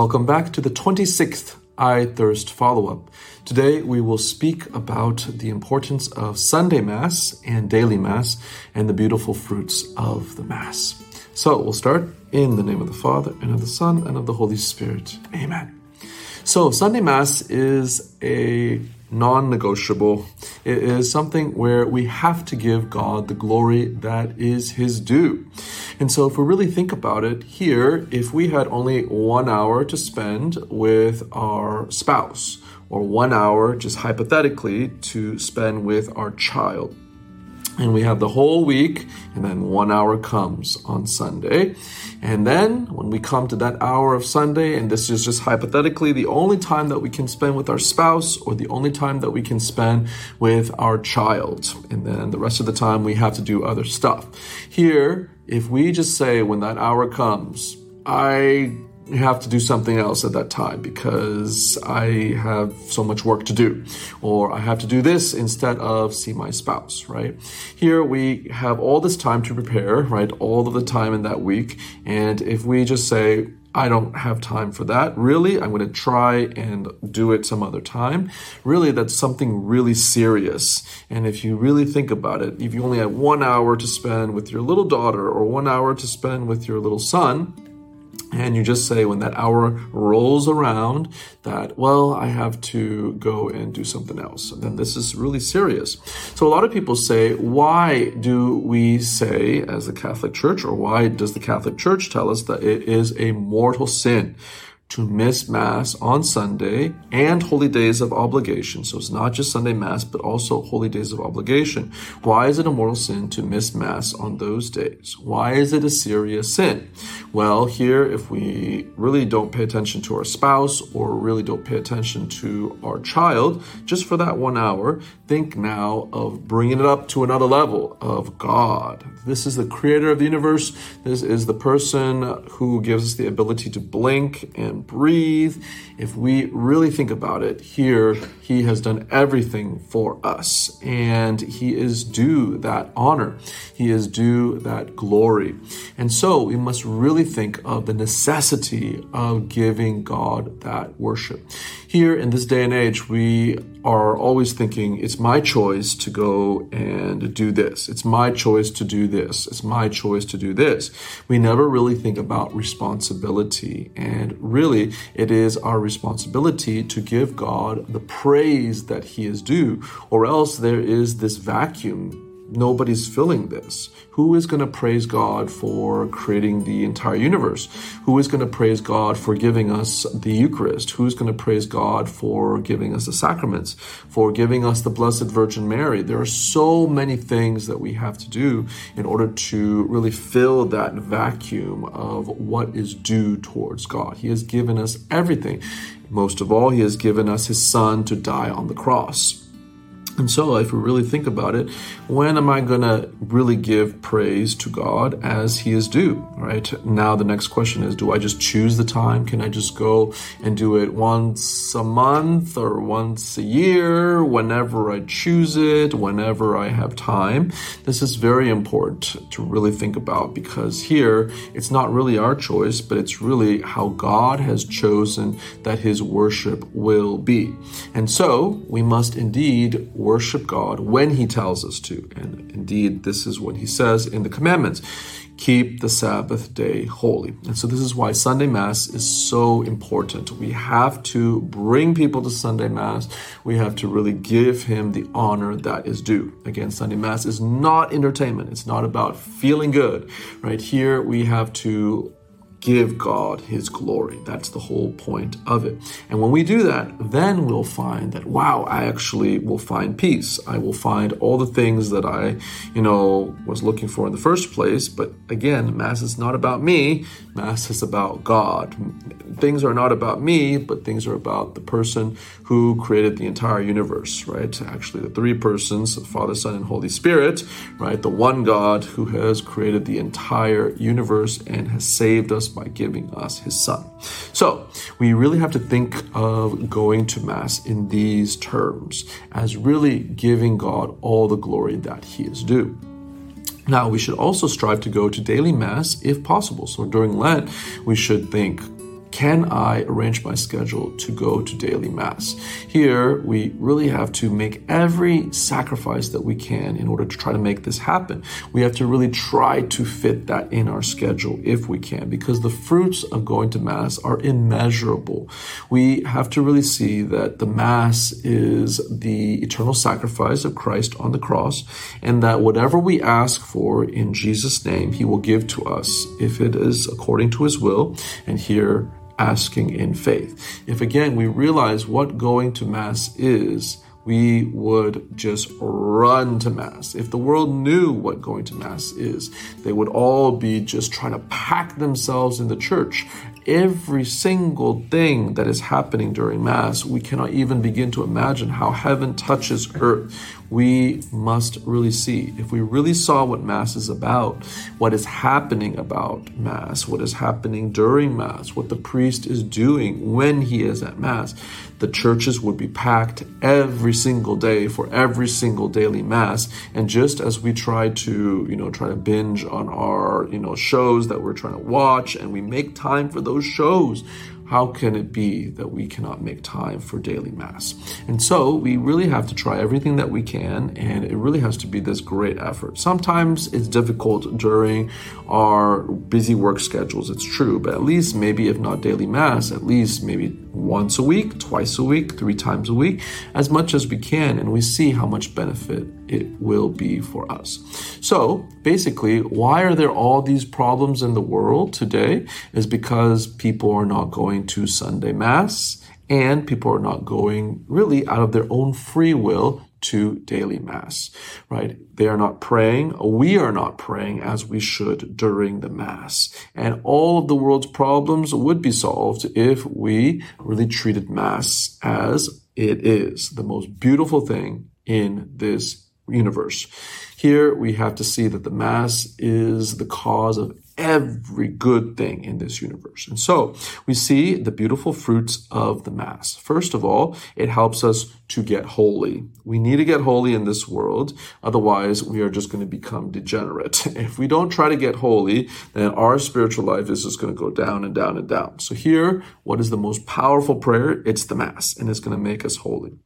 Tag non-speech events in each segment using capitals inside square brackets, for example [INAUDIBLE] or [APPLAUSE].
Welcome back to the 26th I Thirst follow up. Today we will speak about the importance of Sunday Mass and daily Mass and the beautiful fruits of the Mass. So we'll start in the name of the Father and of the Son and of the Holy Spirit. Amen. So Sunday Mass is a non negotiable. It is something where we have to give God the glory that is His due. And so, if we really think about it here, if we had only one hour to spend with our spouse, or one hour, just hypothetically, to spend with our child, and we have the whole week, and then one hour comes on Sunday. And then when we come to that hour of Sunday, and this is just hypothetically the only time that we can spend with our spouse or the only time that we can spend with our child. And then the rest of the time we have to do other stuff. Here, if we just say when that hour comes, I have to do something else at that time because I have so much work to do, or I have to do this instead of see my spouse, right? Here we have all this time to prepare, right? All of the time in that week. And if we just say, I don't have time for that. Really, I'm going to try and do it some other time. Really, that's something really serious. And if you really think about it, if you only have one hour to spend with your little daughter or one hour to spend with your little son, and you just say when that hour rolls around that well i have to go and do something else. And then this is really serious. So a lot of people say why do we say as the catholic church or why does the catholic church tell us that it is a mortal sin to miss Mass on Sunday and holy days of obligation. So it's not just Sunday Mass, but also holy days of obligation. Why is it a mortal sin to miss Mass on those days? Why is it a serious sin? Well, here, if we really don't pay attention to our spouse or really don't pay attention to our child, just for that one hour, think now of bringing it up to another level of God. This is the creator of the universe. This is the person who gives us the ability to blink and breathe. If we really think about it, here he has done everything for us, and he is due that honor. He is due that glory. And so we must really think of the necessity of giving God that worship. Here in this day and age, we are always thinking, it's my choice to go and do this. It's my choice to do this. It's my choice to do this. We never really think about responsibility. And really, it is our responsibility to give God the praise that He is due, or else there is this vacuum nobody's filling this. Who is going to praise God for creating the entire universe? Who is going to praise God for giving us the Eucharist? Who's going to praise God for giving us the sacraments, for giving us the Blessed Virgin Mary? There are so many things that we have to do in order to really fill that vacuum of what is due towards God. He has given us everything. Most of all, He has given us His Son to die on the cross. And so, if we really think about it, when am I going to really give praise to God as He is due? Right now, the next question is Do I just choose the time? Can I just go and do it once a month or once a year, whenever I choose it, whenever I have time? This is very important to really think about because here it's not really our choice, but it's really how God has chosen that His worship will be. And so, we must indeed worship God when He tells us to. And indeed, this is what He says in the commandments keep the Sabbath day holy. And so, this is why Sunday Mass is so important. We have to bring people to Sunday Mass. We have to really give Him the honor that is due. Again, Sunday Mass is not entertainment, it's not about feeling good. Right here, we have to give God his glory. That's the whole point of it. And when we do that, then we'll find that, wow, I actually will find peace. I will find all the things that I, you know, was looking for in the first place. But again, Mass is not about me. Mass is about God. Things are not about me, but things are about the person who created the entire universe, right? Actually, the three persons, Father, Son, and Holy Spirit, right? The one God who has created the entire universe and has saved us by giving us his son. So we really have to think of going to Mass in these terms as really giving God all the glory that he is due. Now, we should also strive to go to daily Mass if possible. So during Lent, we should think, can I arrange my schedule to go to daily Mass? Here, we really have to make every sacrifice that we can in order to try to make this happen. We have to really try to fit that in our schedule if we can, because the fruits of going to Mass are immeasurable. We have to really see that the Mass is the eternal sacrifice of Christ on the cross, and that whatever we ask for in Jesus' name, He will give to us if it is according to His will. And here, asking in faith. If again we realize what going to Mass is, we would just run to Mass. If the world knew what going to Mass is, they would all be just trying to pack themselves in the church. Every single thing that is happening during Mass, we cannot even begin to imagine how heaven touches earth we must really see. If we really saw what Mass is about, what is happening about Mass, what is happening during Mass, what the priest is doing when he is at Mass, the churches would be packed every single day for every single daily Mass. And just as we try to, you know, try to binge on our, you know, shows that we're trying to watch and we make time for those shows, how can it be that we cannot make time for daily Mass? And so we really have to try everything that we can, and it really has to be this great effort. Sometimes it's difficult during our busy work schedules, it's true, but at least maybe if not daily Mass, at least maybe once a week, twice a week, three times a week, as much as we can, and we see how much benefit it will be for us. So basically, why are there all these problems in the world today? Is because people are not going to Sunday Mass and people are not going really out of their own free will to daily mass, right? They are not praying. We are not praying as we should during the mass. And all of the world's problems would be solved if we really treated mass as it is the most beautiful thing in this universe. Here we have to see that the mass is the cause of every good thing in this universe. And so we see the beautiful fruits of the Mass. First of all, it helps us to get holy. We need to get holy in this world. Otherwise, we are just going to become degenerate. [LAUGHS] If we don't try to get holy, then our spiritual life is just going to go down and down and down. So here, what is the most powerful prayer? It's the Mass, and it's going to make us holy.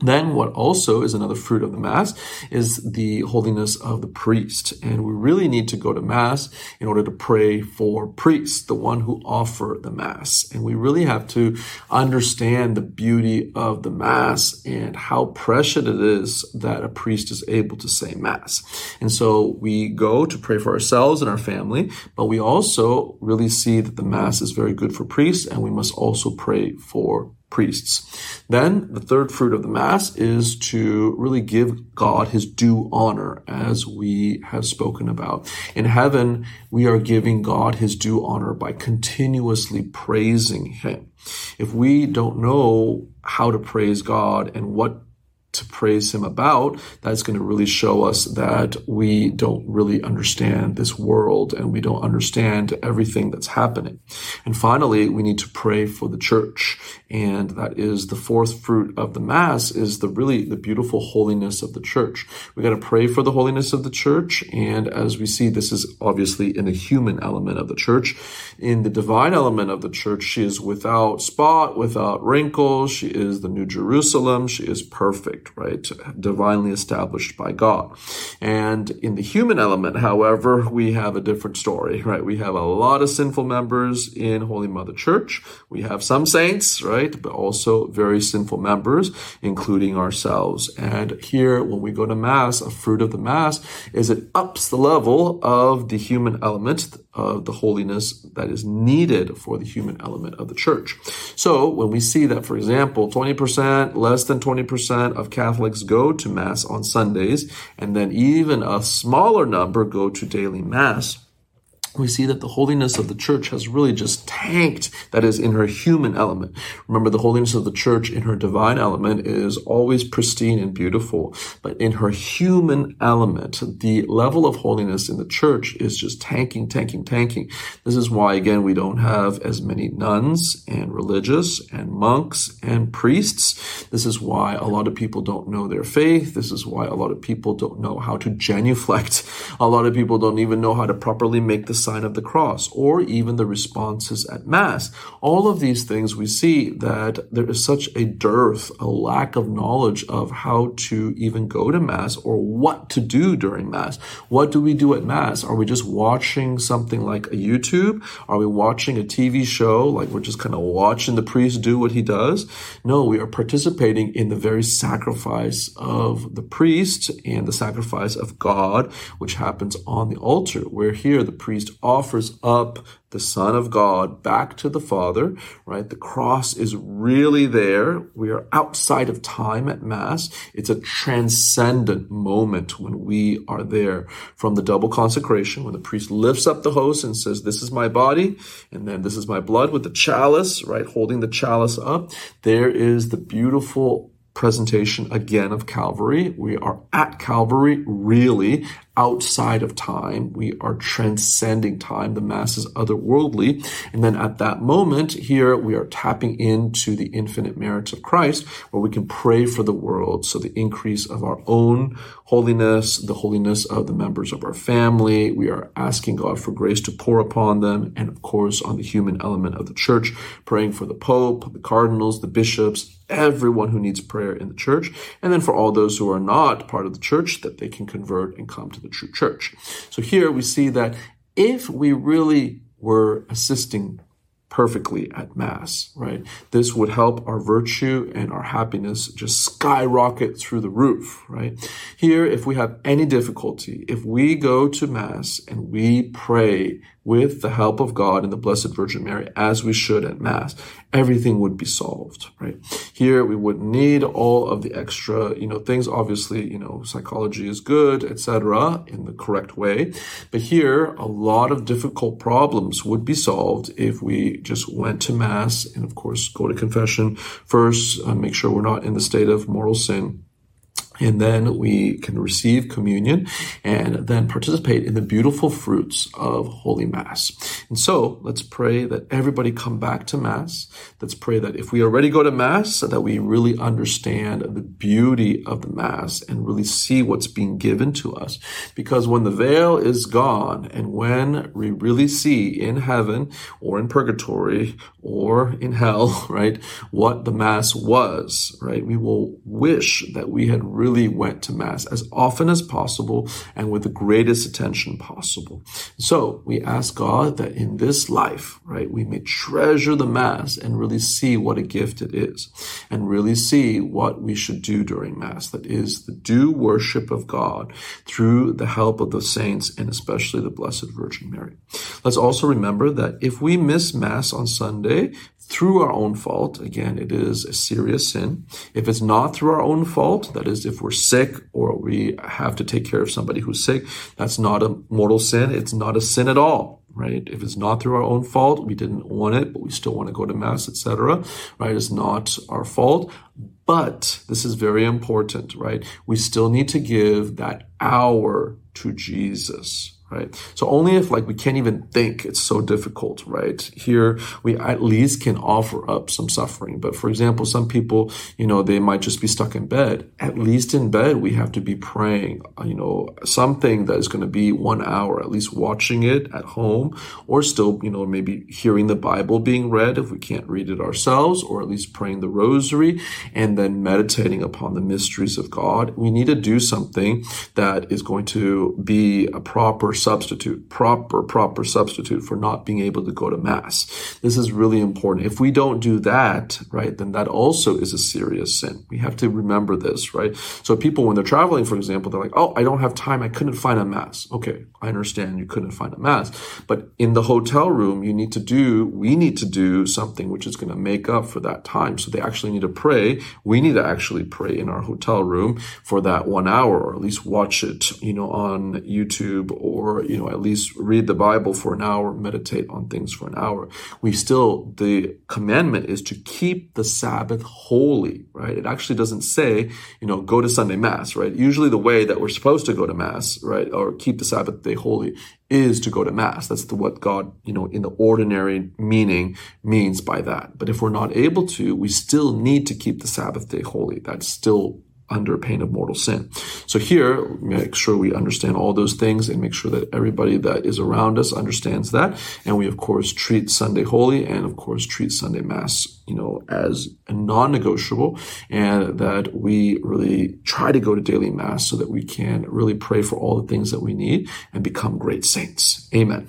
Then, what also is another fruit of the Mass is the holiness of the priest. And we really need to go to Mass in order to pray for priests, the one who offer the Mass. And we really have to understand the beauty of the Mass and how precious it is that a priest is able to say Mass. And so we go to pray for ourselves and our family, but we also really see that the Mass is very good for priests, and we must also pray for priests. Then the third fruit of the Mass is to really give God his due honor, as we have spoken about. In heaven, we are giving God his due honor by continuously praising him. If we don't know how to praise God and what to praise him about, that's going to really show us that we don't really understand this world and we don't understand everything that's happening. And finally, we need to pray for the church. And that is the fourth fruit of the mass is the really the beautiful holiness of the church. We got to pray for the holiness of the church. And as we see, this is obviously in the human element of the church. In the divine element of the church, she is without spot, without wrinkle. She is the new Jerusalem. She is perfect perfect, right? Divinely established by God. And in the human element, however, we have a different story, right? We have a lot of sinful members in Holy Mother Church. We have some saints, right? But also very sinful members, including ourselves. And here, when we go to Mass, a fruit of the Mass is it ups the level of the human element of the holiness that is needed for the human element of the church. So when we see that, for example, 20%, less than 20% of Catholics go to Mass on Sundays, and then even a smaller number go to daily Mass, we see that the holiness of the church has really just tanked, that is, in her human element. Remember, the holiness of the church in her divine element is always pristine and beautiful, but in her human element, the level of holiness in the church is just tanking, tanking, tanking. This is why, again, we don't have as many nuns and religious and monks and priests. This is why a lot of people don't know their faith. This is why a lot of people don't know how to [LAUGHS] genuflect. A lot of people don't even know how to properly make the sign of the cross, or even the responses at Mass. All of these things we see that there is such a dearth, a lack of knowledge of how to even go to Mass or what to do during Mass. What do we do at Mass? Are we just watching something like a YouTube? Are we watching a TV show? Like we're just kind of watching the priest do what he does? No, we are participating in the very sacrifice of the priest and the sacrifice of God, which happens on the altar, where here the priest offers up the Son of God back to the Father, right? The cross is really there. We are outside of time at Mass. It's a transcendent moment when we are there from the double consecration, when the priest lifts up the host and says, This is my body, and then this is my blood with the chalice, right? Holding the chalice up. There is the beautiful presentation again of Calvary. We are at Calvary, really, outside of time. We are transcending time. The Mass is otherworldly. And then at that moment, here we are tapping into the infinite merits of Christ, where we can pray for the world. So the increase of our own holiness, the holiness of the members of our family. We are asking God for grace to pour upon them. And of course, on the human element of the church, praying for the Pope, the cardinals, the bishops, everyone who needs prayer in the church. And then for all those who are not part of the church, that they can convert and come to the true church. So here we see that if we really were assisting perfectly at Mass, right? This would help our virtue and our happiness just skyrocket through the roof, right? Here, if we have any difficulty, if we go to Mass and we pray with the help of God and the Blessed Virgin Mary, as we should at Mass, everything would be solved, right? Here, we would need all of the extra, you know, things. Obviously, you know, psychology is good, etc., in the correct way. But here, a lot of difficult problems would be solved if we just went to Mass and, of course, go to confession first, uh, make sure we're not in the state of mortal sin and then we can receive communion and then participate in the beautiful fruits of Holy Mass. And so let's pray that everybody come back to Mass. Let's pray that if we already go to Mass, that we really understand the beauty of the Mass and really see what's being given to us. Because when the veil is gone and when we really see in heaven or in purgatory or in hell, [LAUGHS] right, what the Mass was, right, we will wish that we had really really went to Mass as often as possible and with the greatest attention possible. So we ask God that in this life, right, we may treasure the Mass and really see what a gift it is and really see what we should do during Mass. That is the due worship of God through the help of the saints and especially the Blessed Virgin Mary. Let's also remember that if we miss Mass on Sunday, through our own fault, again, it is a serious sin. If it's not through our own fault, that is, if we're sick or we have to take care of somebody who's sick, that's not a mortal sin. It's not a sin at all, right? If it's not through our own fault, we didn't want it, but we still want to go to mass, etc., right? It's not our fault. But this is very important, right? We still need to give that hour to Jesus, right? So only if like we can't even think, it's so difficult, right? Here we at least can offer up some suffering. But for example, some people, you know, they might just be stuck in bed. At least in bed, we have to be praying, uh, you know, something that is going to be one hour, at least watching it at home or still, you know, maybe hearing the Bible being read if we can't read it ourselves or at least praying the rosary and then meditating upon the mysteries of God. We need to do something that is going to be a proper substitute, proper, proper substitute for not being able to go to Mass. This is really important. If we don't do that, right, then that also is a serious sin. We have to remember this, right? So people, when they're traveling, for example, they're like, oh, I don't have time. I couldn't find a Mass. Okay, I understand you couldn't find a Mass. But in the hotel room, you need to do, we need to do something which is going to make up for that time. So they actually need to pray. We need to actually pray in our hotel room for that one hour or at least watch it, you know, on YouTube or, you know, at least read the Bible for an hour, meditate on things for an hour. We still, the commandment is to keep the Sabbath holy, right? It actually doesn't say, you know, go to Sunday Mass, right? Usually the way that we're supposed to go to Mass, right, or keep the Sabbath day holy is to go to Mass. That's the, what God, you know, in the ordinary meaning means by that. But if we're not able to, we still need to keep the Sabbath day holy. That's still under pain of mortal sin. So here, make sure we understand all those things and make sure that everybody that is around us understands that. And we, of course, treat Sunday holy and, of course, treat Sunday Mass, you know, as a non-negotiable and that we really try to go to daily Mass so that we can really pray for all the things that we need and become great saints. Amen.